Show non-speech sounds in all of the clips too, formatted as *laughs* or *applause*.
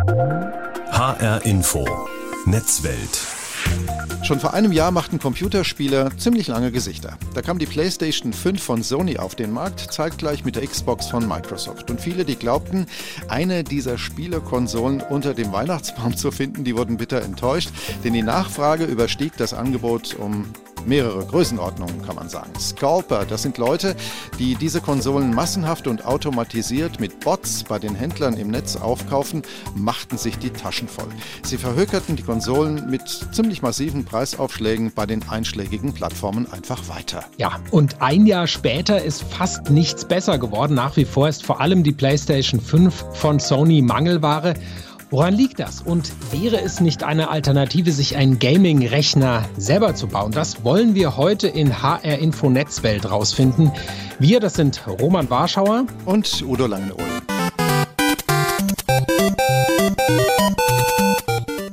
HR Info. Netzwelt. Schon vor einem Jahr machten Computerspieler ziemlich lange Gesichter. Da kam die PlayStation 5 von Sony auf den Markt, zeitgleich mit der Xbox von Microsoft. Und viele, die glaubten, eine dieser Spielekonsolen unter dem Weihnachtsbaum *laughs* zu finden, die wurden bitter enttäuscht, denn die Nachfrage überstieg das Angebot um mehrere Größenordnungen, kann man sagen. Scalper, das sind Leute, die diese Konsolen massenhaft und automatisiert mit Bots bei den Händlern im Netz aufkaufen, machten sich die Taschen voll. Sie verhökerten die Konsolen mit ziemlich massiven Preisaufschlägen bei den einschlägigen Plattformen einfach weiter. Ja, und ein Jahr später ist fast nichts besser geworden. Nach wie vor ist vor allem die PlayStation 5 von Sony Mangelware. Woran liegt das? Und wäre es nicht eine Alternative, sich einen Gaming-Rechner selber zu bauen? Das wollen wir heute in HR Info Netzwelt rausfinden. Wir, das sind Roman Warschauer und Udo Langenohl.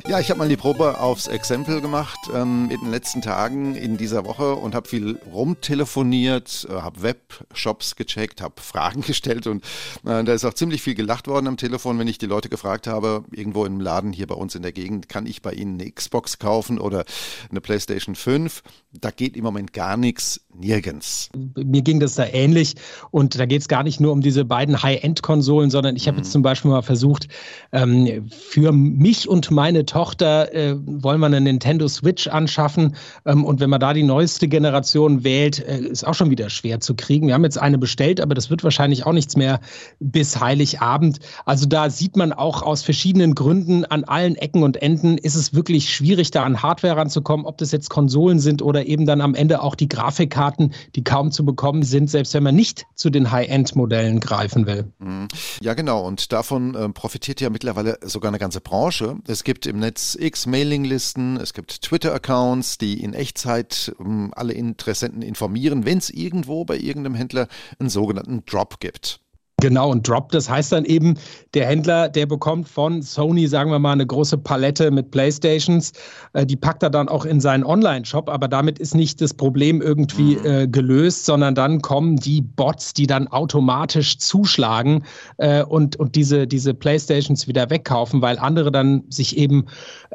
Ja, ich habe mal die Probe aufs Exempel gemacht ähm, in den letzten Tagen in dieser Woche und habe viel rumtelefoniert, äh, habe Webshops gecheckt, habe Fragen *laughs* gestellt und äh, da ist auch ziemlich viel gelacht worden am Telefon, wenn ich die Leute gefragt habe, irgendwo im Laden hier bei uns in der Gegend, kann ich bei Ihnen eine Xbox kaufen oder eine PlayStation 5? Da geht im Moment gar nichts, nirgends. Mir ging das da ähnlich und da geht es gar nicht nur um diese beiden High-End-Konsolen, sondern ich habe mhm. jetzt zum Beispiel mal versucht, ähm, für mich und meine Tochter Tochter äh, wollen wir eine Nintendo Switch anschaffen. Ähm, und wenn man da die neueste Generation wählt, äh, ist auch schon wieder schwer zu kriegen. Wir haben jetzt eine bestellt, aber das wird wahrscheinlich auch nichts mehr bis Heiligabend. Also da sieht man auch aus verschiedenen Gründen an allen Ecken und Enden ist es wirklich schwierig, da an Hardware ranzukommen, ob das jetzt Konsolen sind oder eben dann am Ende auch die Grafikkarten, die kaum zu bekommen sind, selbst wenn man nicht zu den High-End-Modellen greifen will. Mhm. Ja, genau. Und davon äh, profitiert ja mittlerweile sogar eine ganze Branche. Es gibt im Netz x Mailinglisten, es gibt Twitter-Accounts, die in Echtzeit ähm, alle Interessenten informieren, wenn es irgendwo bei irgendeinem Händler einen sogenannten Drop gibt. Genau, und Drop, das heißt dann eben, der Händler, der bekommt von Sony, sagen wir mal, eine große Palette mit Playstations. Äh, die packt er dann auch in seinen Online-Shop, aber damit ist nicht das Problem irgendwie mhm. äh, gelöst, sondern dann kommen die Bots, die dann automatisch zuschlagen äh, und, und diese, diese Playstations wieder wegkaufen, weil andere dann sich eben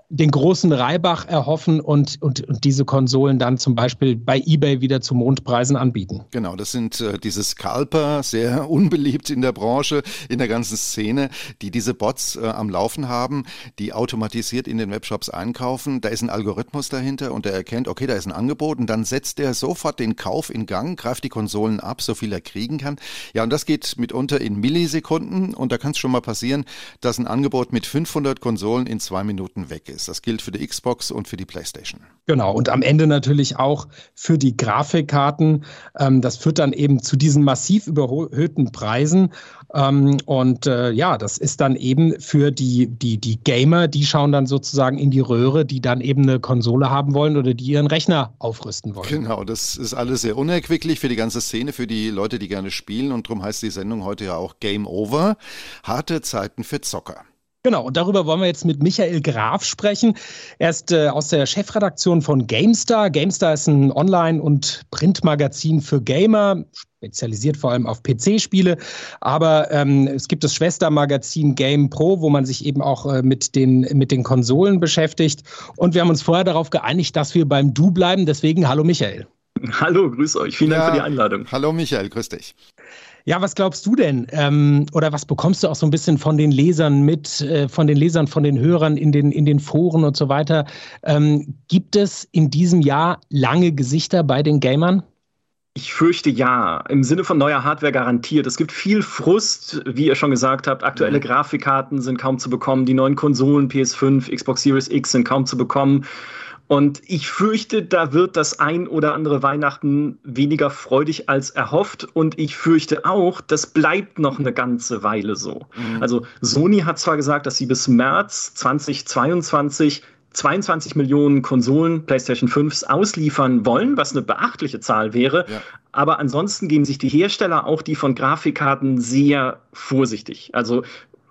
den großen Reibach erhoffen und, und, und diese Konsolen dann zum Beispiel bei eBay wieder zu Mondpreisen anbieten. Genau, das sind äh, diese Scalper, sehr unbeliebt in der Branche, in der ganzen Szene, die diese Bots äh, am Laufen haben, die automatisiert in den Webshops einkaufen. Da ist ein Algorithmus dahinter und der erkennt, okay, da ist ein Angebot und dann setzt er sofort den Kauf in Gang, greift die Konsolen ab, so viel er kriegen kann. Ja, und das geht mitunter in Millisekunden und da kann es schon mal passieren, dass ein Angebot mit 500 Konsolen in zwei Minuten weg ist. Das gilt für die Xbox und für die PlayStation. Genau, und am Ende natürlich auch für die Grafikkarten. Ähm, das führt dann eben zu diesen massiv überhöhten Preisen. Ähm, und äh, ja, das ist dann eben für die, die, die Gamer, die schauen dann sozusagen in die Röhre, die dann eben eine Konsole haben wollen oder die ihren Rechner aufrüsten wollen. Genau, das ist alles sehr unerquicklich für die ganze Szene, für die Leute, die gerne spielen. Und darum heißt die Sendung heute ja auch Game Over. Harte Zeiten für Zocker. Genau, und darüber wollen wir jetzt mit Michael Graf sprechen. Er ist äh, aus der Chefredaktion von GameStar. GameStar ist ein Online- und Printmagazin für Gamer, spezialisiert vor allem auf PC-Spiele. Aber ähm, es gibt das Schwestermagazin Game Pro, wo man sich eben auch äh, mit, den, mit den Konsolen beschäftigt. Und wir haben uns vorher darauf geeinigt, dass wir beim Du bleiben. Deswegen hallo Michael. Hallo, grüß euch. Vielen ja, Dank für die Einladung. Hallo Michael, grüß dich. Ja, was glaubst du denn? Ähm, oder was bekommst du auch so ein bisschen von den Lesern mit, äh, von den Lesern, von den Hörern in den, in den Foren und so weiter? Ähm, gibt es in diesem Jahr lange Gesichter bei den Gamern? Ich fürchte ja, im Sinne von neuer Hardware garantiert. Es gibt viel Frust, wie ihr schon gesagt habt. Aktuelle mhm. Grafikkarten sind kaum zu bekommen, die neuen Konsolen PS5, Xbox Series X sind kaum zu bekommen. Und ich fürchte, da wird das ein oder andere Weihnachten weniger freudig als erhofft. Und ich fürchte auch, das bleibt noch eine ganze Weile so. Mhm. Also Sony hat zwar gesagt, dass sie bis März 2022 22 Millionen Konsolen PlayStation 5s ausliefern wollen, was eine beachtliche Zahl wäre. Ja. Aber ansonsten geben sich die Hersteller, auch die von Grafikkarten, sehr vorsichtig. Also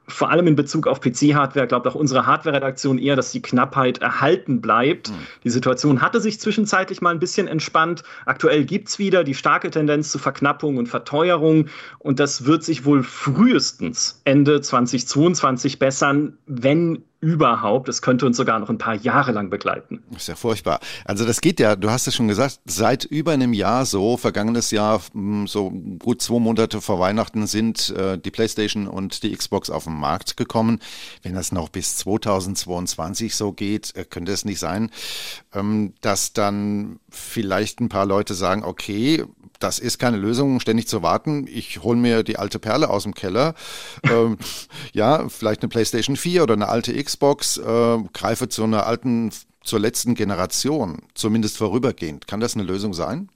vor allem in Bezug auf PC-Hardware glaubt auch unsere Hardware-Redaktion eher, dass die Knappheit erhalten bleibt. Mhm. Die Situation hatte sich zwischenzeitlich mal ein bisschen entspannt. Aktuell gibt es wieder die starke Tendenz zu Verknappung und Verteuerung. Und das wird sich wohl frühestens Ende 2022 bessern, wenn überhaupt. Es könnte uns sogar noch ein paar Jahre lang begleiten. Ist ja furchtbar. Also das geht ja, du hast es schon gesagt, seit über einem Jahr so, vergangenes Jahr, hm, so gut zwei Monate vor Weihnachten sind äh, die PlayStation und die Xbox auf den Markt gekommen. Wenn das noch bis 2022 so geht, äh, könnte es nicht sein, ähm, dass dann vielleicht ein paar Leute sagen, okay, das ist keine Lösung, ständig zu warten. Ich hole mir die alte Perle aus dem Keller. *laughs* ähm, ja, vielleicht eine PlayStation 4 oder eine alte Xbox, äh, greife zu einer alten, zur letzten Generation, zumindest vorübergehend. Kann das eine Lösung sein?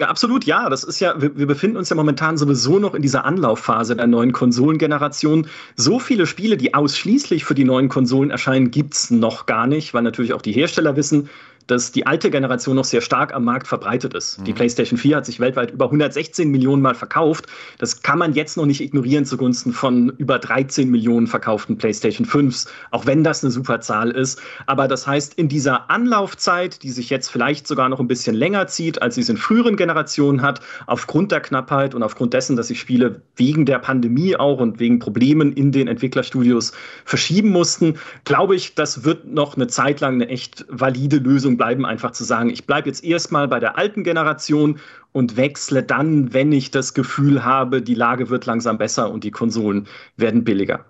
Absolut, ja. Das ist ja, wir, wir, befinden uns ja momentan sowieso noch in dieser Anlaufphase der neuen Konsolengeneration. So viele Spiele, die ausschließlich für die neuen Konsolen erscheinen, gibt es noch gar nicht, weil natürlich auch die Hersteller wissen, dass die alte Generation noch sehr stark am Markt verbreitet ist. Mhm. Die PlayStation 4 hat sich weltweit über 116 Millionen Mal verkauft. Das kann man jetzt noch nicht ignorieren zugunsten von über 13 Millionen verkauften PlayStation 5s, auch wenn das eine super Zahl ist. Aber das heißt, in dieser Anlaufzeit, die sich jetzt vielleicht sogar noch ein bisschen länger zieht, als sie es in früheren Generationen hat, aufgrund der Knappheit und aufgrund dessen, dass sich Spiele wegen der Pandemie auch und wegen Problemen in den Entwicklerstudios verschieben mussten, glaube ich, das wird noch eine Zeit lang eine echt valide Lösung bleiben, einfach zu sagen, ich bleibe jetzt erstmal bei der alten Generation und wechsle dann, wenn ich das Gefühl habe, die Lage wird langsam besser und die Konsolen werden billiger.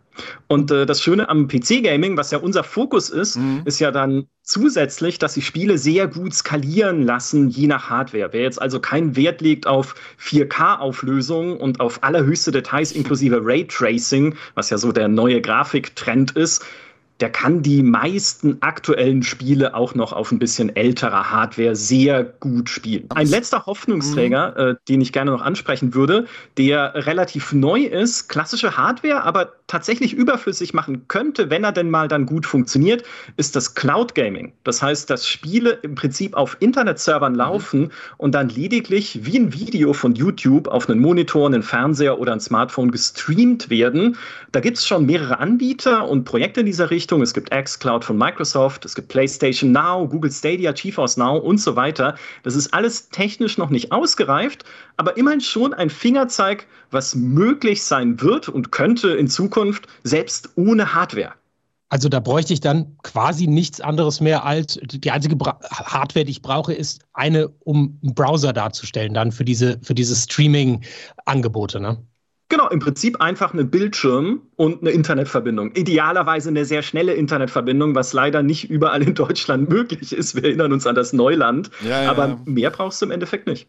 Und äh, das Schöne am PC-Gaming, was ja unser Fokus ist, mhm. ist ja dann zusätzlich, dass sich Spiele sehr gut skalieren lassen, je nach Hardware. Wer jetzt also keinen Wert legt auf 4K-Auflösung und auf allerhöchste Details inklusive Raytracing, was ja so der neue Grafiktrend ist, der kann die meisten aktuellen Spiele auch noch auf ein bisschen älterer Hardware sehr gut spielen. Ein letzter Hoffnungsträger, mhm. äh, den ich gerne noch ansprechen würde, der relativ neu ist, klassische Hardware, aber tatsächlich überflüssig machen könnte, wenn er denn mal dann gut funktioniert, ist das Cloud Gaming. Das heißt, dass Spiele im Prinzip auf Internetservern mhm. laufen mhm. und dann lediglich wie ein Video von YouTube auf einen Monitor, einen Fernseher oder ein Smartphone gestreamt werden. Da gibt es schon mehrere Anbieter und Projekte in dieser Richtung. Richtung. Es gibt xCloud von Microsoft, es gibt PlayStation Now, Google Stadia, GeForce Now und so weiter. Das ist alles technisch noch nicht ausgereift, aber immerhin schon ein Fingerzeig, was möglich sein wird und könnte in Zukunft, selbst ohne Hardware. Also da bräuchte ich dann quasi nichts anderes mehr als die einzige Bra Hardware, die ich brauche, ist eine, um einen Browser darzustellen, dann für diese, für diese Streaming-Angebote. Ne? Genau, im Prinzip einfach ein Bildschirm und eine Internetverbindung. Idealerweise eine sehr schnelle Internetverbindung, was leider nicht überall in Deutschland *laughs* möglich ist. Wir erinnern uns an das Neuland. Ja, ja, aber mehr brauchst du im Endeffekt nicht.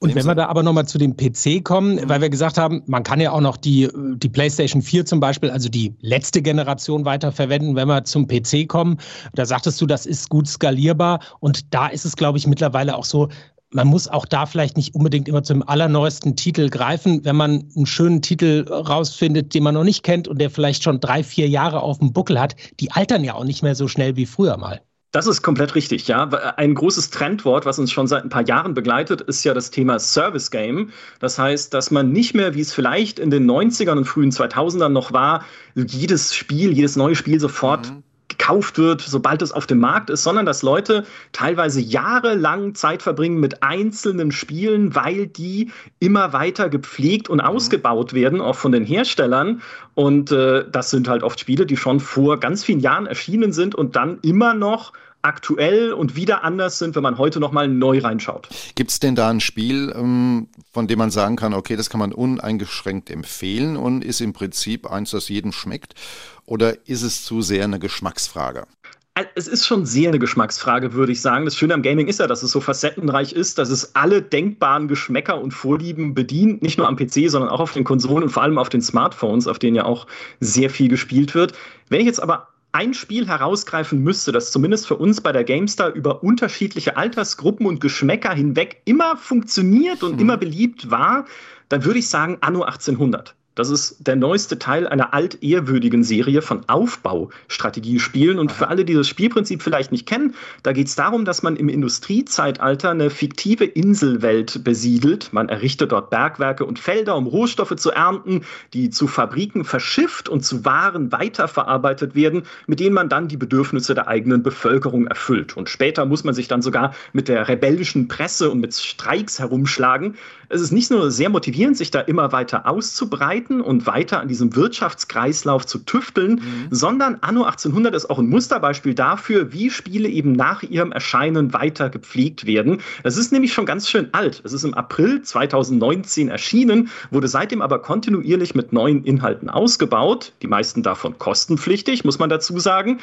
Und wenn wir da aber nochmal zu dem PC kommen, mhm. weil wir gesagt haben, man kann ja auch noch die, die PlayStation 4 zum Beispiel, also die letzte Generation weiterverwenden, wenn wir zum PC kommen. Da sagtest du, das ist gut skalierbar. Und da ist es, glaube ich, mittlerweile auch so, man muss auch da vielleicht nicht unbedingt immer zum allerneuesten Titel greifen. Wenn man einen schönen Titel rausfindet, den man noch nicht kennt und der vielleicht schon drei, vier Jahre auf dem Buckel hat, die altern ja auch nicht mehr so schnell wie früher mal. Das ist komplett richtig, ja. Ein großes Trendwort, was uns schon seit ein paar Jahren begleitet, ist ja das Thema Service Game. Das heißt, dass man nicht mehr, wie es vielleicht in den 90ern und frühen 2000ern noch war, jedes Spiel, jedes neue Spiel sofort mhm gekauft wird, sobald es auf dem Markt ist, sondern dass Leute teilweise jahrelang Zeit verbringen mit einzelnen Spielen, weil die immer weiter gepflegt und mhm. ausgebaut werden, auch von den Herstellern. Und äh, das sind halt oft Spiele, die schon vor ganz vielen Jahren erschienen sind und dann immer noch aktuell und wieder anders sind, wenn man heute nochmal neu reinschaut. Gibt es denn da ein Spiel, ähm, von dem man sagen kann, okay, das kann man uneingeschränkt empfehlen und ist im Prinzip eins, das jedem schmeckt? Oder ist es zu sehr eine Geschmacksfrage? Es ist schon sehr eine Geschmacksfrage, würde ich sagen. Das Schöne am Gaming ist ja, dass es so facettenreich ist, dass es alle denkbaren Geschmäcker und Vorlieben bedient. Nicht nur am PC, sondern auch auf den Konsolen und vor allem auf den Smartphones, auf denen ja auch sehr viel gespielt wird. Wenn ich jetzt aber ein Spiel herausgreifen müsste, das zumindest für uns bei der GameStar über unterschiedliche Altersgruppen und Geschmäcker hinweg immer funktioniert und mhm. immer beliebt war, dann würde ich sagen Anno 1800. Das ist der neueste Teil einer altehrwürdigen Serie von Aufbaustrategiespielen. Und für alle, die das Spielprinzip vielleicht nicht kennen, da geht es darum, dass man im Industriezeitalter eine fiktive Inselwelt besiedelt. Man errichtet dort Bergwerke und Felder, um Rohstoffe zu ernten, die zu Fabriken verschifft und zu Waren weiterverarbeitet werden, mit denen man dann die Bedürfnisse der eigenen Bevölkerung erfüllt. Und später muss man sich dann sogar mit der rebellischen Presse und mit Streiks herumschlagen. Es ist nicht nur sehr motivierend, sich da immer weiter auszubreiten und weiter an diesem Wirtschaftskreislauf zu tüfteln, mhm. sondern Anno 1800 ist auch ein Musterbeispiel dafür, wie Spiele eben nach ihrem Erscheinen weiter gepflegt werden. Das ist nämlich schon ganz schön alt. Es ist im April 2019 erschienen, wurde seitdem aber kontinuierlich mit neuen Inhalten ausgebaut, die meisten davon kostenpflichtig, muss man dazu sagen.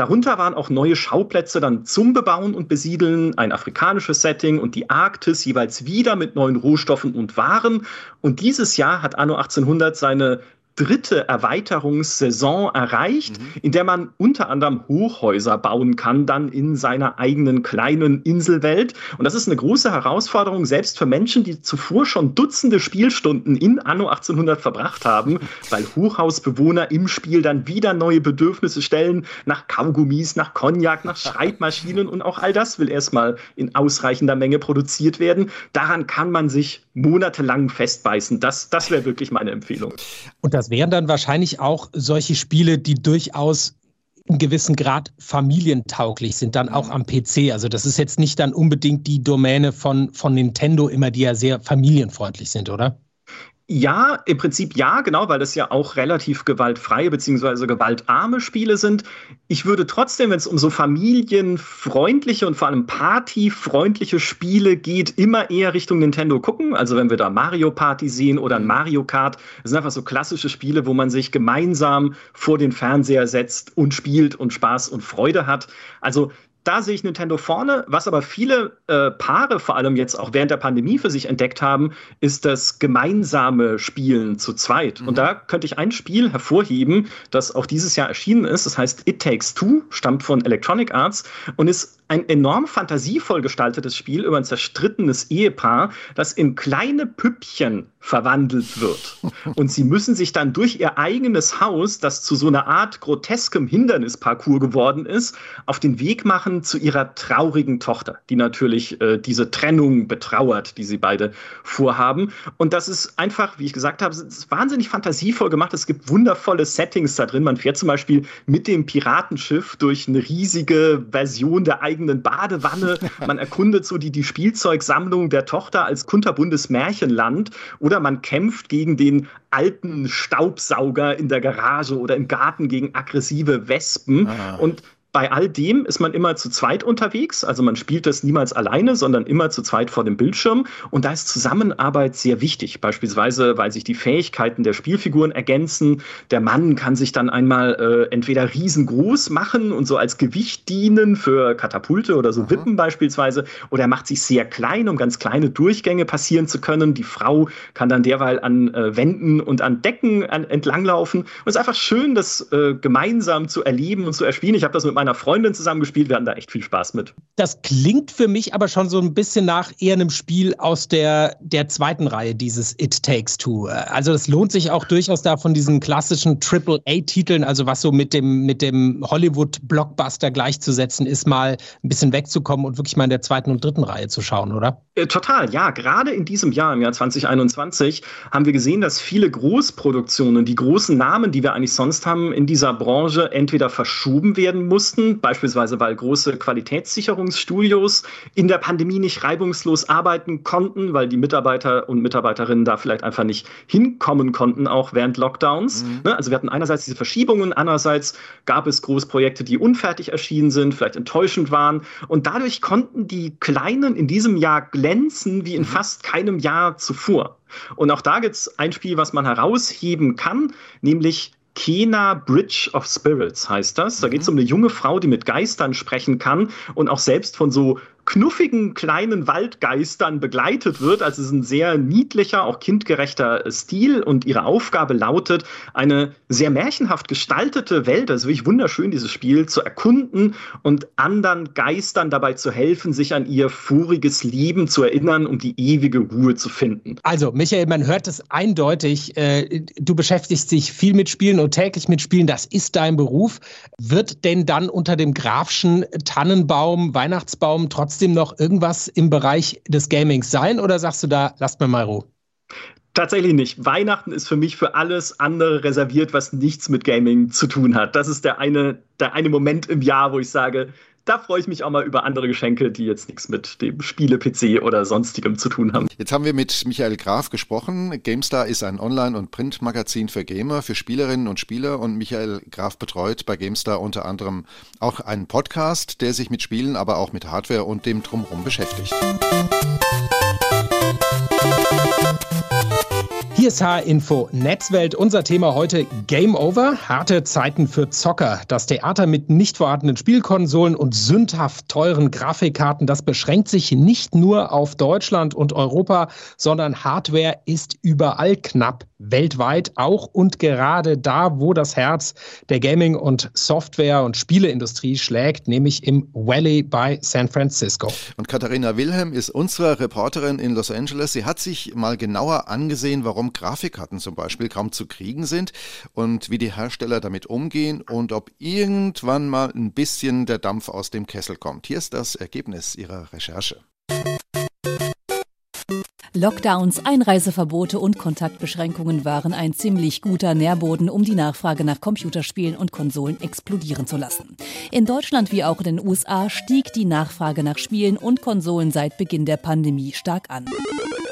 Darunter waren auch neue Schauplätze dann zum Bebauen und Besiedeln, ein afrikanisches Setting und die Arktis jeweils wieder mit neuen Rohstoffen und Waren. Und dieses Jahr hat Anno 1800 seine dritte Erweiterungssaison erreicht, mhm. in der man unter anderem Hochhäuser bauen kann, dann in seiner eigenen kleinen Inselwelt. Und das ist eine große Herausforderung, selbst für Menschen, die zuvor schon Dutzende Spielstunden in Anno 1800 verbracht haben, *laughs* weil Hochhausbewohner im Spiel dann wieder neue Bedürfnisse stellen, nach Kaugummis, nach Cognac, nach Schreibmaschinen *laughs* und auch all das will erstmal in ausreichender Menge produziert werden. Daran kann man sich monatelang festbeißen. Das, das wäre wirklich meine Empfehlung. Und das wären dann wahrscheinlich auch solche Spiele, die durchaus in gewissen Grad familientauglich sind, dann auch am PC. Also das ist jetzt nicht dann unbedingt die Domäne von, von Nintendo immer, die ja sehr familienfreundlich sind, oder? Ja, im Prinzip ja, genau, weil das ja auch relativ gewaltfreie bzw. gewaltarme Spiele sind. Ich würde trotzdem, wenn es um so familienfreundliche und vor allem partyfreundliche Spiele geht, immer eher Richtung Nintendo gucken. Also wenn wir da Mario Party sehen oder ein Mario Kart, das sind einfach so klassische Spiele, wo man sich gemeinsam vor den Fernseher setzt und spielt und Spaß und Freude hat. Also da sehe ich Nintendo vorne. Was aber viele äh, Paare vor allem jetzt auch während der Pandemie für sich entdeckt haben, ist das gemeinsame Spielen zu zweit. Mhm. Und da könnte ich ein Spiel hervorheben, das auch dieses Jahr erschienen ist. Das heißt It Takes Two, stammt von Electronic Arts und ist ein enorm fantasievoll gestaltetes Spiel über ein zerstrittenes Ehepaar, das in kleine Püppchen verwandelt wird. *laughs* Und sie müssen sich dann durch ihr eigenes Haus, das zu so einer Art groteskem Hindernisparcours geworden ist, auf den Weg machen zu ihrer traurigen Tochter, die natürlich äh, diese Trennung betrauert, die sie beide vorhaben. Und das ist einfach, wie ich gesagt habe, wahnsinnig fantasievoll gemacht. Es gibt wundervolle Settings da drin. Man fährt zum Beispiel mit dem Piratenschiff durch eine riesige Version der eigenen eigenen Badewanne. Man erkundet so die, die Spielzeugsammlung der Tochter als kunterbundes Märchenland. Oder man kämpft gegen den alten Staubsauger in der Garage oder im Garten gegen aggressive Wespen. Ah. Und bei all dem ist man immer zu zweit unterwegs. Also man spielt das niemals alleine, sondern immer zu zweit vor dem Bildschirm. Und da ist Zusammenarbeit sehr wichtig. Beispielsweise, weil sich die Fähigkeiten der Spielfiguren ergänzen. Der Mann kann sich dann einmal äh, entweder riesengroß machen und so als Gewicht dienen für Katapulte oder so Aha. Wippen beispielsweise. Oder er macht sich sehr klein, um ganz kleine Durchgänge passieren zu können. Die Frau kann dann derweil an äh, Wänden und an Decken an, entlanglaufen. Und es ist einfach schön, das äh, gemeinsam zu erleben und zu erspielen. Ich habe das mit meiner Freundin zusammengespielt. Wir hatten da echt viel Spaß mit. Das klingt für mich aber schon so ein bisschen nach eher einem Spiel aus der, der zweiten Reihe, dieses It Takes Two. Also es lohnt sich auch durchaus da von diesen klassischen Triple-A-Titeln, also was so mit dem, mit dem Hollywood-Blockbuster gleichzusetzen ist, mal ein bisschen wegzukommen und wirklich mal in der zweiten und dritten Reihe zu schauen, oder? Äh, total, ja. Gerade in diesem Jahr, im Jahr 2021, haben wir gesehen, dass viele Großproduktionen, die großen Namen, die wir eigentlich sonst haben in dieser Branche, entweder verschoben werden mussten, mussten, beispielsweise weil große Qualitätssicherungsstudios in der Pandemie nicht reibungslos arbeiten konnten, weil die Mitarbeiter und Mitarbeiterinnen da vielleicht einfach nicht hinkommen konnten, auch während Lockdowns. Mhm. Ne, also wir hatten einerseits diese Verschiebungen, andererseits gab es Großprojekte, die unfertig erschienen sind, vielleicht enttäuschend waren. Und dadurch konnten die Kleinen in diesem Jahr glänzen wie in mhm. fast keinem Jahr zuvor. Und auch da gibt es ein Spiel, was man herausheben kann, nämlich Kena Bridge of Spirits heißt das. Da geht es mhm. um eine junge Frau, die mit Geistern sprechen kann und auch selbst von so knuffigen kleinen Waldgeistern begleitet wird. Also es ist ein sehr niedlicher, auch kindgerechter Stil und ihre Aufgabe lautet, eine sehr märchenhaft gestaltete Welt, also wirklich wunderschön dieses Spiel, zu erkunden und anderen Geistern dabei zu helfen, sich an ihr voriges Leben zu erinnern, um die ewige Ruhe zu finden. Also Michael, man hört es eindeutig, äh, du beschäftigst dich viel mit Spielen und täglich mit Spielen, das ist dein Beruf. Wird denn dann unter dem Grafschen Tannenbaum, Weihnachtsbaum trotzdem noch irgendwas im Bereich des Gamings sein oder sagst du da, lasst mir mal Ruhe? Tatsächlich nicht. Weihnachten ist für mich für alles andere reserviert, was nichts mit Gaming zu tun hat. Das ist der eine, der eine Moment im Jahr, wo ich sage, da freue ich mich auch mal über andere Geschenke, die jetzt nichts mit dem Spiele-PC oder sonstigem zu tun haben. Jetzt haben wir mit Michael Graf gesprochen. GameStar ist ein Online- und Printmagazin für Gamer, für Spielerinnen und Spieler und Michael Graf betreut bei GameStar unter anderem auch einen Podcast, der sich mit Spielen, aber auch mit Hardware und dem Drumherum beschäftigt. Hier ist H-Info Netzwelt. Unser Thema heute Game Over. Harte Zeiten für Zocker. Das Theater mit nicht vorhandenen Spielkonsolen und sündhaft teuren Grafikkarten, das beschränkt sich nicht nur auf Deutschland und Europa, sondern Hardware ist überall knapp. Weltweit auch und gerade da, wo das Herz der Gaming- und Software- und Spieleindustrie schlägt, nämlich im Valley bei San Francisco. Und Katharina Wilhelm ist unsere Reporterin in Los Angeles. Sie hat sich mal genauer angesehen, warum Grafikkarten zum Beispiel kaum zu kriegen sind und wie die Hersteller damit umgehen und ob irgendwann mal ein bisschen der Dampf aus dem Kessel kommt. Hier ist das Ergebnis ihrer Recherche. Lockdowns, Einreiseverbote und Kontaktbeschränkungen waren ein ziemlich guter Nährboden, um die Nachfrage nach Computerspielen und Konsolen explodieren zu lassen. In Deutschland wie auch in den USA stieg die Nachfrage nach Spielen und Konsolen seit Beginn der Pandemie stark an.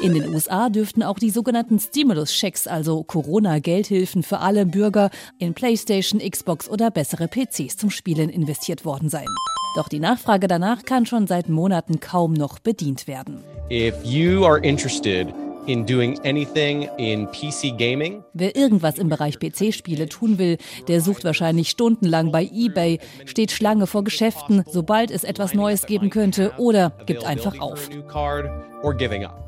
In den USA dürften auch die sogenannten Stimulus-Checks, also Corona-Geldhilfen für alle Bürger, in PlayStation, Xbox oder bessere PCs zum Spielen investiert worden sein. Doch die Nachfrage danach kann schon seit Monaten kaum noch bedient werden. If you are interested in doing anything in PC gaming. Wer irgendwas im Bereich PC-Spiele tun will, der sucht wahrscheinlich stundenlang bei eBay, steht Schlange vor Geschäften, sobald es etwas Neues geben könnte, oder gibt einfach auf.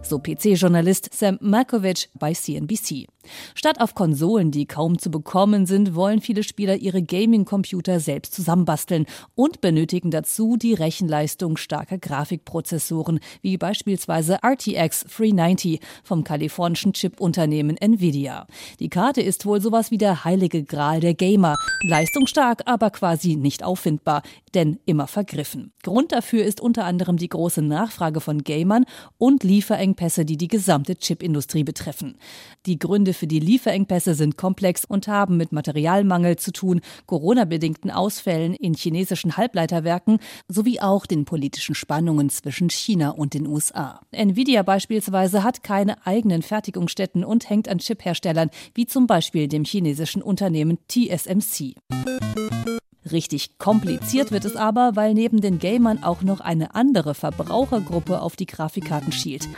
So PC-Journalist Sam Malkovich bei CNBC. Statt auf Konsolen, die kaum zu bekommen sind, wollen viele Spieler ihre Gaming-Computer selbst zusammenbasteln und benötigen dazu die Rechenleistung starker Grafikprozessoren, wie beispielsweise RTX 390 vom kalifornischen Chip-Unternehmen Nvidia. Die Karte ist wohl sowas wie der heilige Gral der Gamer. Leistungsstark, aber quasi nicht auffindbar, denn immer vergriffen. Grund dafür ist unter anderem die große Nachfrage von Gamern und Lieferengpässe, die die gesamte Chipindustrie betreffen. Die Gründe für die Lieferengpässe sind komplex und haben mit Materialmangel zu tun, Corona-bedingten Ausfällen in chinesischen Halbleiterwerken sowie auch den politischen Spannungen zwischen China und den USA. Nvidia beispielsweise hat keine eigenen Fertigungsstätten und hängt an Chipherstellern wie zum Beispiel dem chinesischen Unternehmen TSMC. Richtig kompliziert wird es aber, weil neben den Gamern auch noch eine andere Verbrauchergruppe auf die Grafikkarten schielt.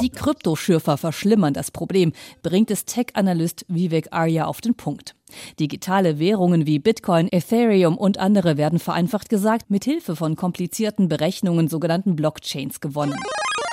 Die Kryptoschürfer verschlimmern das Problem, bringt es Tech-Analyst Vivek Arya auf den Punkt. Digitale Währungen wie Bitcoin, Ethereum und andere werden vereinfacht gesagt mit Hilfe von komplizierten Berechnungen sogenannten Blockchains gewonnen.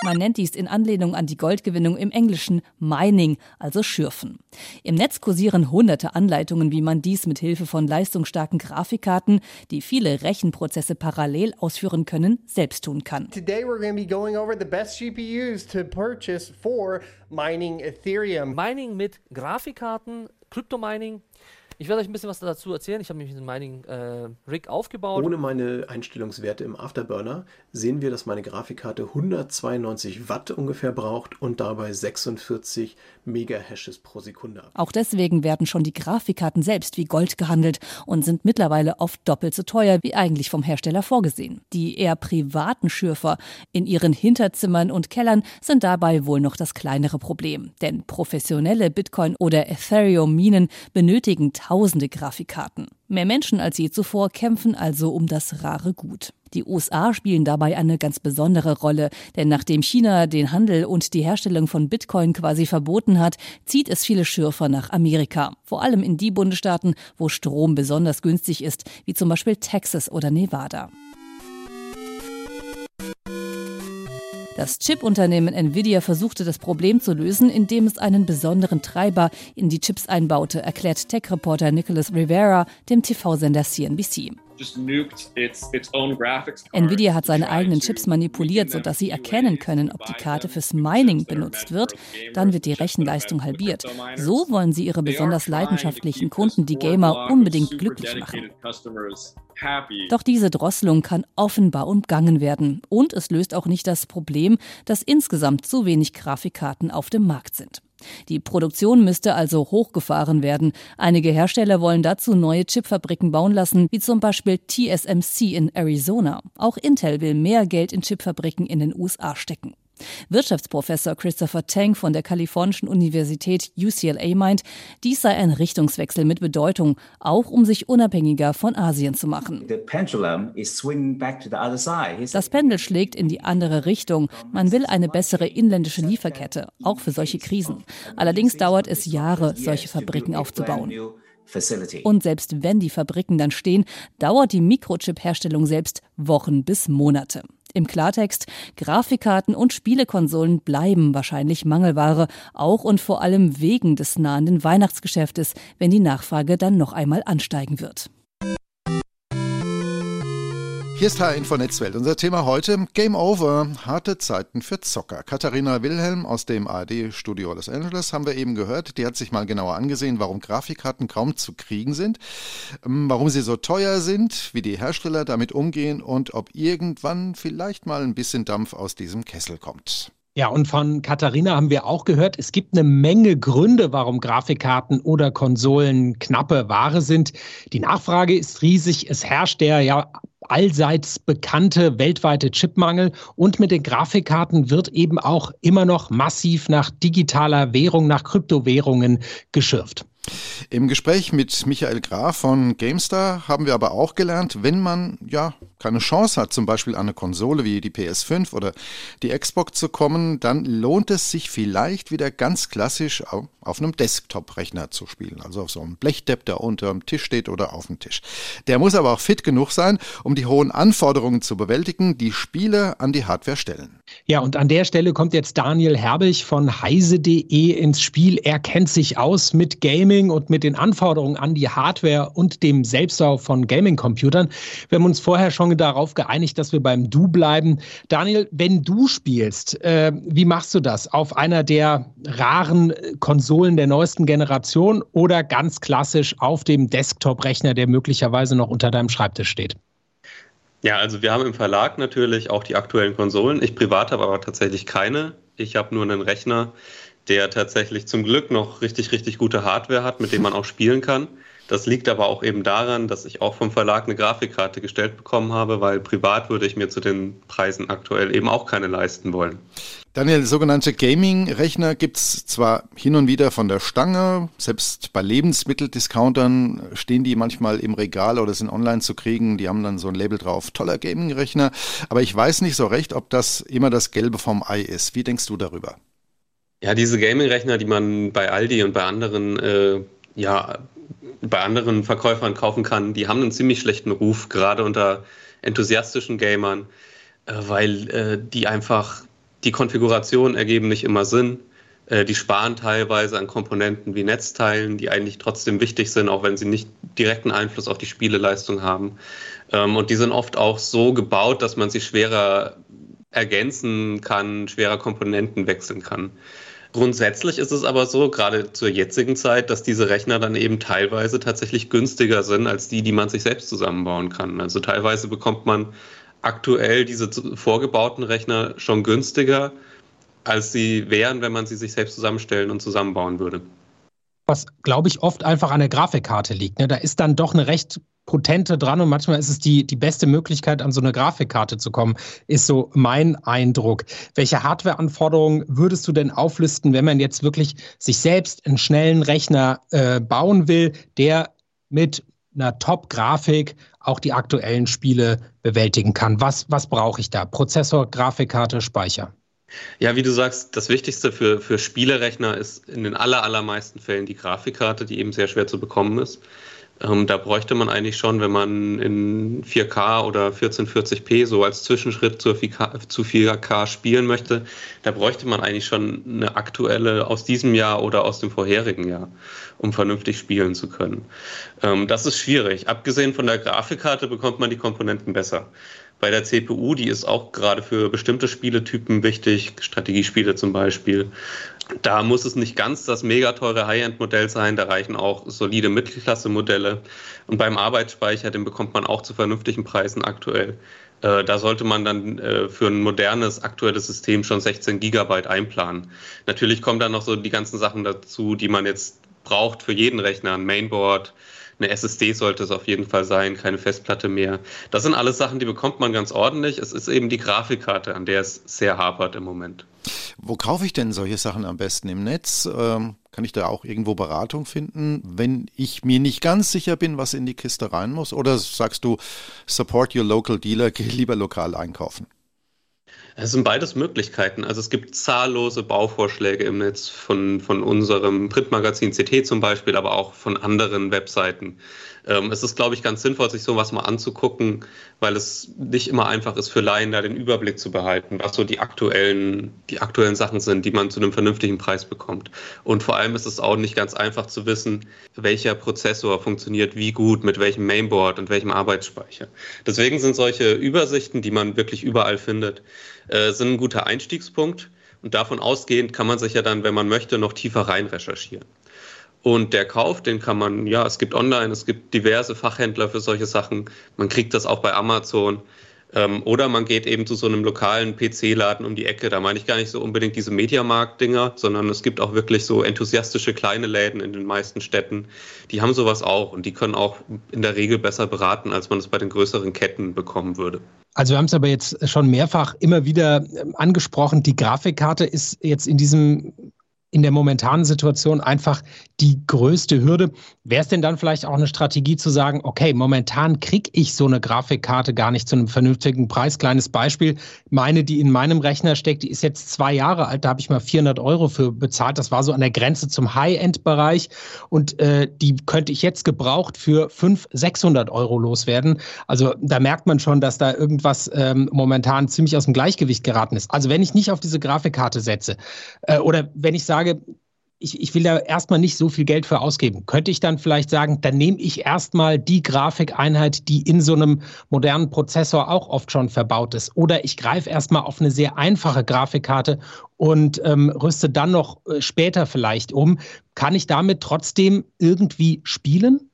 Man nennt dies in Anlehnung an die Goldgewinnung im Englischen Mining, also Schürfen. Im Netz kursieren hunderte Anleitungen, wie man dies mit Hilfe von leistungsstarken Grafikkarten, die viele Rechenprozesse parallel ausführen können, selbst tun kann. Today we're going to be going over the best GPUs to purchase for mining Ethereum. Mining mit Grafikkarten, Crypto-Mining ich werde euch ein bisschen was dazu erzählen. Ich habe mich mit Mining äh, Rig aufgebaut. Ohne meine Einstellungswerte im Afterburner sehen wir, dass meine Grafikkarte 192 Watt ungefähr braucht und dabei 46 Megahashes pro Sekunde. Auch deswegen werden schon die Grafikkarten selbst wie Gold gehandelt und sind mittlerweile oft doppelt so teuer wie eigentlich vom Hersteller vorgesehen. Die eher privaten Schürfer in ihren Hinterzimmern und Kellern sind dabei wohl noch das kleinere Problem. Denn professionelle Bitcoin- oder Ethereum-Minen benötigen tausende Grafikkarten. Mehr Menschen als je zuvor kämpfen also um das rare Gut. Die USA spielen dabei eine ganz besondere Rolle, denn nachdem China den Handel und die Herstellung von Bitcoin quasi verboten hat, zieht es viele Schürfer nach Amerika, vor allem in die Bundesstaaten, wo Strom besonders günstig ist, wie zum Beispiel Texas oder Nevada. Das Chip-Unternehmen Nvidia versuchte das Problem zu lösen, indem es einen besonderen Treiber in die Chips einbaute, erklärt Tech-Reporter Nicholas Rivera dem TV-Sender CNBC. Nvidia hat seine eigenen Chips manipuliert, sodass sie erkennen können, ob die Karte fürs Mining benutzt wird. Dann wird die Rechenleistung halbiert. So wollen sie ihre besonders leidenschaftlichen Kunden, die Gamer, unbedingt glücklich machen. Doch diese Drosselung kann offenbar umgangen werden. Und es löst auch nicht das Problem, dass insgesamt zu wenig Grafikkarten auf dem Markt sind. Die Produktion müsste also hochgefahren werden. Einige Hersteller wollen dazu neue Chipfabriken bauen lassen, wie zum Beispiel TSMC in Arizona. Auch Intel will mehr Geld in Chipfabriken in den USA stecken. Wirtschaftsprofessor Christopher Tang von der Kalifornischen Universität UCLA meint, dies sei ein Richtungswechsel mit Bedeutung, auch um sich unabhängiger von Asien zu machen. Das Pendel schlägt in die andere Richtung. Man will eine bessere inländische Lieferkette, auch für solche Krisen. Allerdings dauert es Jahre, solche Fabriken aufzubauen. Und selbst wenn die Fabriken dann stehen, dauert die Mikrochip-Herstellung selbst Wochen bis Monate. Im Klartext, Grafikkarten und Spielekonsolen bleiben wahrscheinlich Mangelware, auch und vor allem wegen des nahenden Weihnachtsgeschäftes, wenn die Nachfrage dann noch einmal ansteigen wird. Hier ist H-Info Netzwelt. Unser Thema heute Game Over, harte Zeiten für Zocker. Katharina Wilhelm aus dem ARD-Studio Los Angeles haben wir eben gehört. Die hat sich mal genauer angesehen, warum Grafikkarten kaum zu kriegen sind, ähm, warum sie so teuer sind, wie die Hersteller damit umgehen und ob irgendwann vielleicht mal ein bisschen Dampf aus diesem Kessel kommt. Ja, und von Katharina haben wir auch gehört, es gibt eine Menge Gründe, warum Grafikkarten oder Konsolen knappe Ware sind. Die Nachfrage ist riesig. Es herrscht der ja allseits bekannte weltweite Chipmangel und mit den Grafikkarten wird eben auch immer noch massiv nach digitaler Währung, nach Kryptowährungen geschürft. Im Gespräch mit Michael Graf von GameStar haben wir aber auch gelernt, wenn man ja keine Chance hat, zum Beispiel an eine Konsole wie die PS5 oder die Xbox zu kommen, dann lohnt es sich vielleicht wieder ganz klassisch auf einem Desktop-Rechner zu spielen. Also auf so einem Blechdepp, der unter dem Tisch steht oder auf dem Tisch. Der muss aber auch fit genug sein, um die hohen Anforderungen zu bewältigen, die Spiele an die Hardware stellen. Ja, und an der Stelle kommt jetzt Daniel Herbig von heise.de ins Spiel. Er kennt sich aus mit Gaming und mit den Anforderungen an die Hardware und dem Selbstbau von Gaming-Computern. Wir haben uns vorher schon darauf geeinigt, dass wir beim Du bleiben. Daniel, wenn du spielst, äh, wie machst du das? Auf einer der raren Konsolen der neuesten Generation oder ganz klassisch auf dem Desktop-Rechner, der möglicherweise noch unter deinem Schreibtisch steht? Ja, also wir haben im Verlag natürlich auch die aktuellen Konsolen. Ich privat habe aber tatsächlich keine. Ich habe nur einen Rechner, der tatsächlich zum Glück noch richtig, richtig gute Hardware hat, mit dem man auch spielen kann. Das liegt aber auch eben daran, dass ich auch vom Verlag eine Grafikkarte gestellt bekommen habe, weil privat würde ich mir zu den Preisen aktuell eben auch keine leisten wollen. Daniel, sogenannte Gaming-Rechner gibt es zwar hin und wieder von der Stange, selbst bei Lebensmitteldiscountern stehen die manchmal im Regal oder sind online zu kriegen, die haben dann so ein Label drauf, toller Gaming-Rechner, aber ich weiß nicht so recht, ob das immer das Gelbe vom Ei ist. Wie denkst du darüber? Ja, diese Gaming-Rechner, die man bei Aldi und bei anderen äh, ja, bei anderen Verkäufern kaufen kann, die haben einen ziemlich schlechten Ruf, gerade unter enthusiastischen Gamern, äh, weil äh, die einfach die Konfiguration ergeben nicht immer Sinn. Äh, die sparen teilweise an Komponenten wie Netzteilen, die eigentlich trotzdem wichtig sind, auch wenn sie nicht direkten Einfluss auf die Spieleleistung haben. Ähm, und die sind oft auch so gebaut, dass man sie schwerer ergänzen kann, schwerer Komponenten wechseln kann. Grundsätzlich ist es aber so, gerade zur jetzigen Zeit, dass diese Rechner dann eben teilweise tatsächlich günstiger sind als die, die man sich selbst zusammenbauen kann. Also teilweise bekommt man aktuell diese vorgebauten Rechner schon günstiger, als sie wären, wenn man sie sich selbst zusammenstellen und zusammenbauen würde. Was, glaube ich, oft einfach an der Grafikkarte liegt. Ne? Da ist dann doch eine recht Potente dran und manchmal ist es die, die beste Möglichkeit, an so eine Grafikkarte zu kommen, ist so mein Eindruck. Welche Hardwareanforderungen würdest du denn auflisten, wenn man jetzt wirklich sich selbst einen schnellen Rechner äh, bauen will, der mit einer Top-Grafik auch die aktuellen Spiele bewältigen kann? Was, was brauche ich da? Prozessor, Grafikkarte, Speicher? Ja, wie du sagst, das Wichtigste für, für Spielerechner ist in den aller, allermeisten Fällen die Grafikkarte, die eben sehr schwer zu bekommen ist. Ähm, da bräuchte man eigentlich schon, wenn man in 4K oder 1440p so als Zwischenschritt zu 4K, zu 4K spielen möchte, da bräuchte man eigentlich schon eine aktuelle aus diesem Jahr oder aus dem vorherigen Jahr, um vernünftig spielen zu können. Ähm, das ist schwierig. Abgesehen von der Grafikkarte bekommt man die Komponenten besser bei der CPU, die ist auch gerade für bestimmte Spieletypen wichtig, Strategiespiele zum Beispiel. Da muss es nicht ganz das mega teure High-End-Modell sein, da reichen auch solide Mittelklasse-Modelle. Und beim Arbeitsspeicher, den bekommt man auch zu vernünftigen Preisen aktuell. Äh, da sollte man dann äh, für ein modernes, aktuelles System schon 16 Gigabyte einplanen. Natürlich kommen dann noch so die ganzen Sachen dazu, die man jetzt braucht für jeden Rechner, ein Mainboard, eine SSD sollte es auf jeden Fall sein, keine Festplatte mehr. Das sind alles Sachen, die bekommt man ganz ordentlich. Es ist eben die Grafikkarte, an der es sehr hapert im Moment. Wo kaufe ich denn solche Sachen am besten im Netz? Ähm, kann ich da auch irgendwo Beratung finden, wenn ich mir nicht ganz sicher bin, was in die Kiste rein muss? Oder sagst du, support your local dealer, *laughs* geh lieber lokal einkaufen? Es sind beides Möglichkeiten. Also es gibt zahllose Bauvorschläge im Netz von, von unserem Printmagazin CT zum Beispiel, aber auch von anderen Webseiten. Ähm, es ist, glaube ich, ganz sinnvoll, sich sowas mal anzugucken, weil es nicht immer einfach ist für Laien da den Überblick zu behalten, was so die aktuellen, die aktuellen Sachen sind, die man zu einem vernünftigen Preis bekommt. Und vor allem ist es auch nicht ganz einfach zu wissen, welcher Prozessor funktioniert wie gut, mit welchem Mainboard und welchem Arbeitsspeicher. Deswegen sind solche Übersichten, die man wirklich überall findet, äh, sind ein guter Einstiegspunkt. Und davon ausgehend kann man sich ja dann, wenn man möchte, noch tiefer rein recherchieren. Und der Kauf, den kann man, ja, es gibt online, es gibt diverse Fachhändler für solche Sachen. Man kriegt das auch bei Amazon. Ähm, oder man geht eben zu so einem lokalen PC-Laden um die Ecke. Da meine ich gar nicht so unbedingt diese Mediamarkt-Dinger, sondern es gibt auch wirklich so enthusiastische kleine Läden in den meisten Städten. Die haben sowas auch und die können auch in der Regel besser beraten, als man es bei den größeren Ketten bekommen würde. Also wir haben es aber jetzt schon mehrfach immer wieder ähm, angesprochen. Die Grafikkarte ist jetzt in diesem in der momentanen Situation einfach die größte Hürde. Wäre es denn dann vielleicht auch eine Strategie zu sagen, okay, momentan kriege ich so eine Grafikkarte gar nicht zu einem vernünftigen Preis? Kleines Beispiel, meine, die in meinem Rechner steckt, die ist jetzt zwei Jahre alt, da habe ich mal 400 Euro für bezahlt. Das war so an der Grenze zum High-End-Bereich und äh, die könnte ich jetzt gebraucht für 500, 600 Euro loswerden. Also da merkt man schon, dass da irgendwas ähm, momentan ziemlich aus dem Gleichgewicht geraten ist. Also wenn ich nicht auf diese Grafikkarte setze äh, oder wenn ich sage, sage, ich, ich will da erstmal nicht so viel Geld für ausgeben. Könnte ich dann vielleicht sagen, dann nehme ich erstmal die Grafikeinheit, die in so einem modernen Prozessor auch oft schon verbaut ist. Oder ich greife erstmal auf eine sehr einfache Grafikkarte und ähm, rüste dann noch äh, später vielleicht um. Kann ich damit trotzdem irgendwie spielen?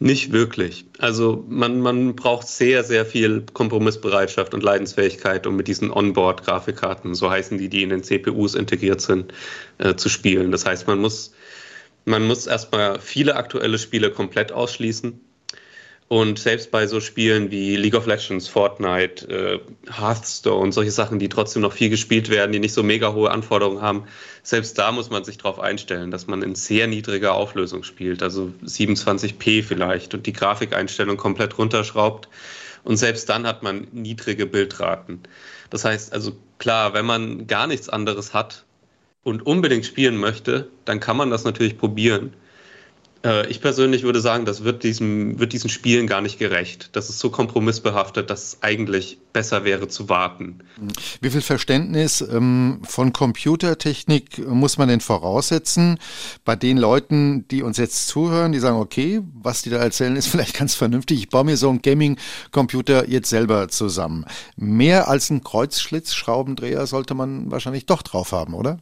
Nicht wirklich. Also man, man braucht sehr, sehr viel Kompromissbereitschaft und Leidensfähigkeit, um mit diesen Onboard-Grafikkarten, so heißen die, die in den CPUs integriert sind, äh, zu spielen. Das heißt, man muss, man muss erstmal viele aktuelle Spiele komplett ausschließen und selbst bei so Spielen wie League of Legends, Fortnite, äh, Hearthstone, solche Sachen, die trotzdem noch viel gespielt werden, die nicht so mega hohe Anforderungen haben, selbst da muss man sich darauf einstellen, dass man in sehr niedriger Auflösung spielt, also 27p vielleicht und die Grafikeinstellung komplett runterschraubt. Und selbst dann hat man niedrige Bildraten. Das heißt also klar, wenn man gar nichts anderes hat und unbedingt spielen möchte, dann kann man das natürlich probieren. Äh, ich persönlich würde sagen, das wird, diesem, wird diesen Spielen gar nicht gerecht. Das ist so kompromissbehaftet, dass es eigentlich besser wäre zu warten. Wie viel Verständnis ähm, von Computertechnik muss man denn voraussetzen bei den Leuten, die uns jetzt zuhören, die sagen, okay, was die da erzählen, ist *laughs* vielleicht ganz vernünftig. Ich baue mir so einen Gaming-Computer jetzt selber zusammen. Mehr als ein Kreuzschlitzschraubendreher sollte man wahrscheinlich doch drauf haben, oder?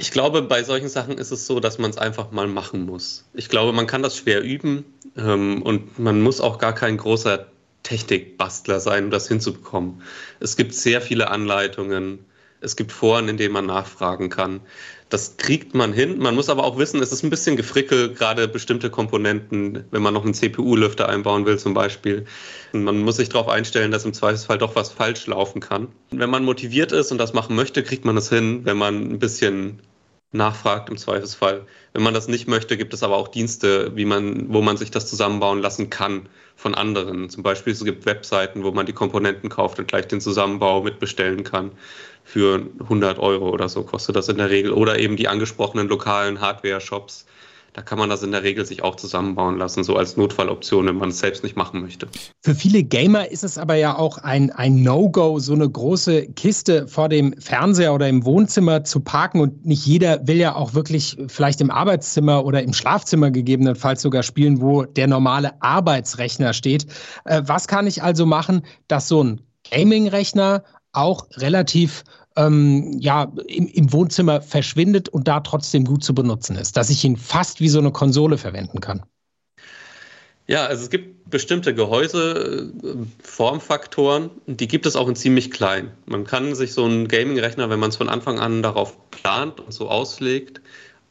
Ich glaube, bei solchen Sachen ist es so, dass man es einfach mal machen muss. Ich glaube, man kann das schwer üben ähm, und man muss auch gar kein großer Technikbastler sein, um das hinzubekommen. Es gibt sehr viele Anleitungen, es gibt Foren, in denen man nachfragen kann. Das kriegt man hin. Man muss aber auch wissen, es ist ein bisschen gefrickel, gerade bestimmte Komponenten, wenn man noch einen CPU-Lüfter einbauen will zum Beispiel. Man muss sich darauf einstellen, dass im Zweifelsfall doch was falsch laufen kann. Wenn man motiviert ist und das machen möchte, kriegt man das hin, wenn man ein bisschen nachfragt im Zweifelsfall. Wenn man das nicht möchte, gibt es aber auch Dienste, wie man, wo man sich das zusammenbauen lassen kann von anderen. Zum Beispiel es gibt Webseiten, wo man die Komponenten kauft und gleich den Zusammenbau mitbestellen kann. Für 100 Euro oder so kostet das in der Regel. Oder eben die angesprochenen lokalen Hardware-Shops. Da kann man das in der Regel sich auch zusammenbauen lassen, so als Notfalloption, wenn man es selbst nicht machen möchte. Für viele Gamer ist es aber ja auch ein, ein No-Go, so eine große Kiste vor dem Fernseher oder im Wohnzimmer zu parken. Und nicht jeder will ja auch wirklich vielleicht im Arbeitszimmer oder im Schlafzimmer gegebenenfalls sogar spielen, wo der normale Arbeitsrechner steht. Äh, was kann ich also machen, dass so ein Gaming-Rechner auch relativ ähm, ja, im, im, Wohnzimmer verschwindet und da trotzdem gut zu benutzen ist, dass ich ihn fast wie so eine Konsole verwenden kann. Ja, also es gibt bestimmte Gehäuseformfaktoren, die gibt es auch in ziemlich klein. Man kann sich so einen Gaming-Rechner, wenn man es von Anfang an darauf plant und so auslegt,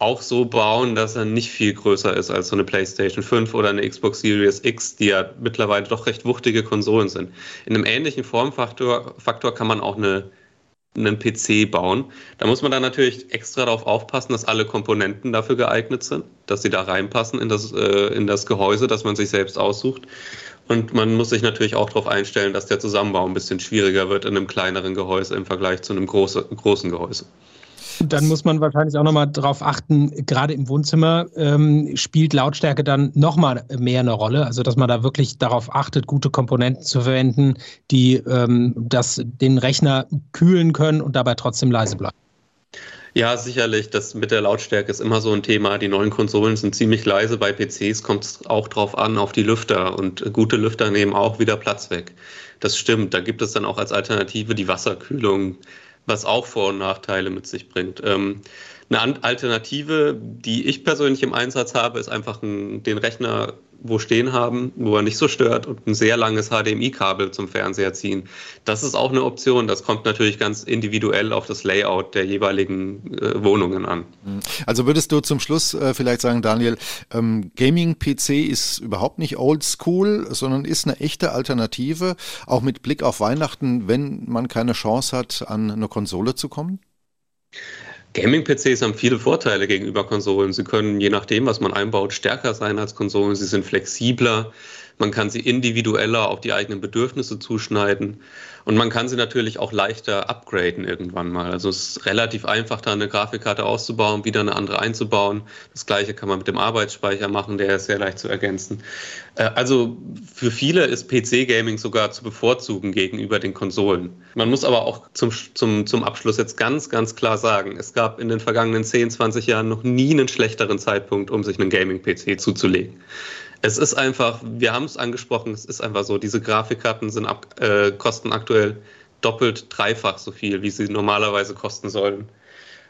auch so bauen, dass er nicht viel größer ist als so eine PlayStation 5 oder eine Xbox Series X, die ja mittlerweile doch recht wuchtige Konsolen sind. In einem ähnlichen Formfaktor Faktor kann man auch eine, einen PC bauen. Da muss man dann natürlich extra darauf aufpassen, dass alle Komponenten dafür geeignet sind, dass sie da reinpassen in das, äh, in das Gehäuse, das man sich selbst aussucht. Und man muss sich natürlich auch darauf einstellen, dass der Zusammenbau ein bisschen schwieriger wird in einem kleineren Gehäuse im Vergleich zu einem große, großen Gehäuse. Dann muss man wahrscheinlich auch nochmal darauf achten, gerade im Wohnzimmer ähm, spielt Lautstärke dann nochmal mehr eine Rolle. Also dass man da wirklich darauf achtet, gute Komponenten zu verwenden, die ähm, das, den Rechner kühlen können und dabei trotzdem leise bleiben. Ja, sicherlich. Das mit der Lautstärke ist immer so ein Thema. Die neuen Konsolen sind ziemlich leise. Bei PCs kommt es auch drauf an, auf die Lüfter. Und gute Lüfter nehmen auch wieder Platz weg. Das stimmt. Da gibt es dann auch als Alternative die Wasserkühlung was auch Vor- und Nachteile mit sich bringt. Ähm, eine Alternative, die ich persönlich im Einsatz habe, ist einfach ein, den Rechner wo stehen haben, wo er nicht so stört und ein sehr langes HDMI-Kabel zum Fernseher ziehen. Das ist auch eine Option. Das kommt natürlich ganz individuell auf das Layout der jeweiligen äh, Wohnungen an. Mhm. Also würdest du zum Schluss äh, vielleicht sagen, Daniel, ähm, Gaming-PC ist überhaupt nicht oldschool, sondern ist eine echte Alternative, auch mit Blick auf Weihnachten, wenn man keine Chance hat, an eine Konsole zu kommen? Gaming-PCs haben viele Vorteile gegenüber Konsolen. Sie können, je nachdem, was man einbaut, stärker sein als Konsolen. Sie sind flexibler. Man kann sie individueller auf die eigenen Bedürfnisse zuschneiden. Und man kann sie natürlich auch leichter upgraden irgendwann mal. Also es ist relativ einfach, da eine Grafikkarte auszubauen, wieder eine andere einzubauen. Das gleiche kann man mit dem Arbeitsspeicher machen, der ist sehr leicht zu ergänzen. Äh, also für viele ist PC-Gaming sogar zu bevorzugen gegenüber den Konsolen. Man muss aber auch zum, zum, zum Abschluss jetzt ganz, ganz klar sagen, es gab in den vergangenen 10, 20 Jahren noch nie einen schlechteren Zeitpunkt, um sich einen Gaming-PC zuzulegen. Es ist einfach, wir haben es angesprochen, es ist einfach so, diese Grafikkarten sind ab, äh, kosten aktuell doppelt, dreifach so viel, wie sie normalerweise kosten sollen.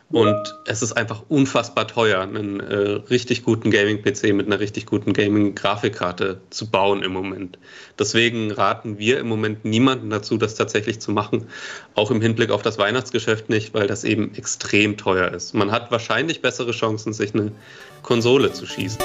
Und es ist einfach unfassbar teuer, einen äh, richtig guten Gaming-PC mit einer richtig guten Gaming-Grafikkarte zu bauen im Moment. Deswegen raten wir im Moment niemanden dazu, das tatsächlich zu machen. Auch im Hinblick auf das Weihnachtsgeschäft nicht, weil das eben extrem teuer ist. Man hat wahrscheinlich bessere Chancen, sich eine Konsole zu schießen.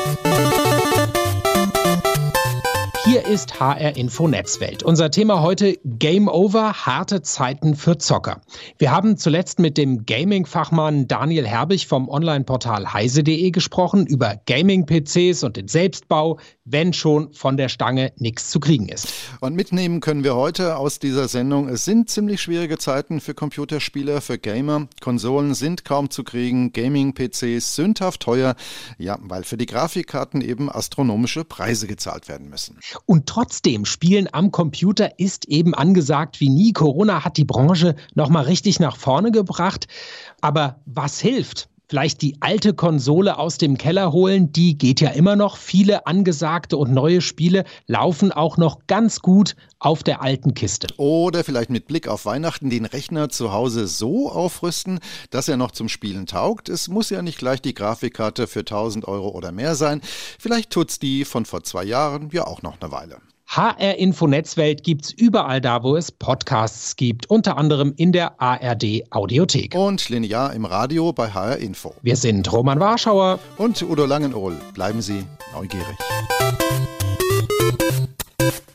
Hier ist HR Info Netzwelt. Unser Thema heute Game Over, harte Zeiten für Zocker. Wir haben zuletzt mit dem Gaming-Fachmann Daniel Herbig vom Online-Portal heise.de gesprochen über Gaming-PCs und den Selbstbau, wenn schon von der Stange nichts zu kriegen ist. Und mitnehmen können wir heute aus dieser Sendung, es sind ziemlich schwierige Zeiten für Computerspieler, für Gamer. Konsolen sind kaum zu kriegen, Gaming-PCs sündhaft teuer, ja, weil für die Grafikkarten eben astronomische Preise gezahlt werden müssen. Und trotzdem, Spielen am Computer ist eben angesagt wie nie. Corona hat die Branche nochmal richtig nach vorne gebracht. Aber was hilft? Vielleicht die alte Konsole aus dem Keller holen, die geht ja immer noch. Viele angesagte und neue Spiele laufen auch noch ganz gut auf der alten Kiste. Oder vielleicht mit Blick auf Weihnachten den Rechner zu Hause so aufrüsten, dass er noch zum Spielen taugt. Es muss ja nicht gleich die Grafikkarte für 1000 Euro oder mehr sein. Vielleicht tut's die von vor zwei Jahren ja auch noch eine Weile. HR Info Netzwelt gibt's überall da, wo es Podcasts gibt, unter anderem in der ARD Audiothek. Und linear im Radio bei HR Info. Wir sind Roman Warschauer und Udo Langenohl. Bleiben Sie neugierig.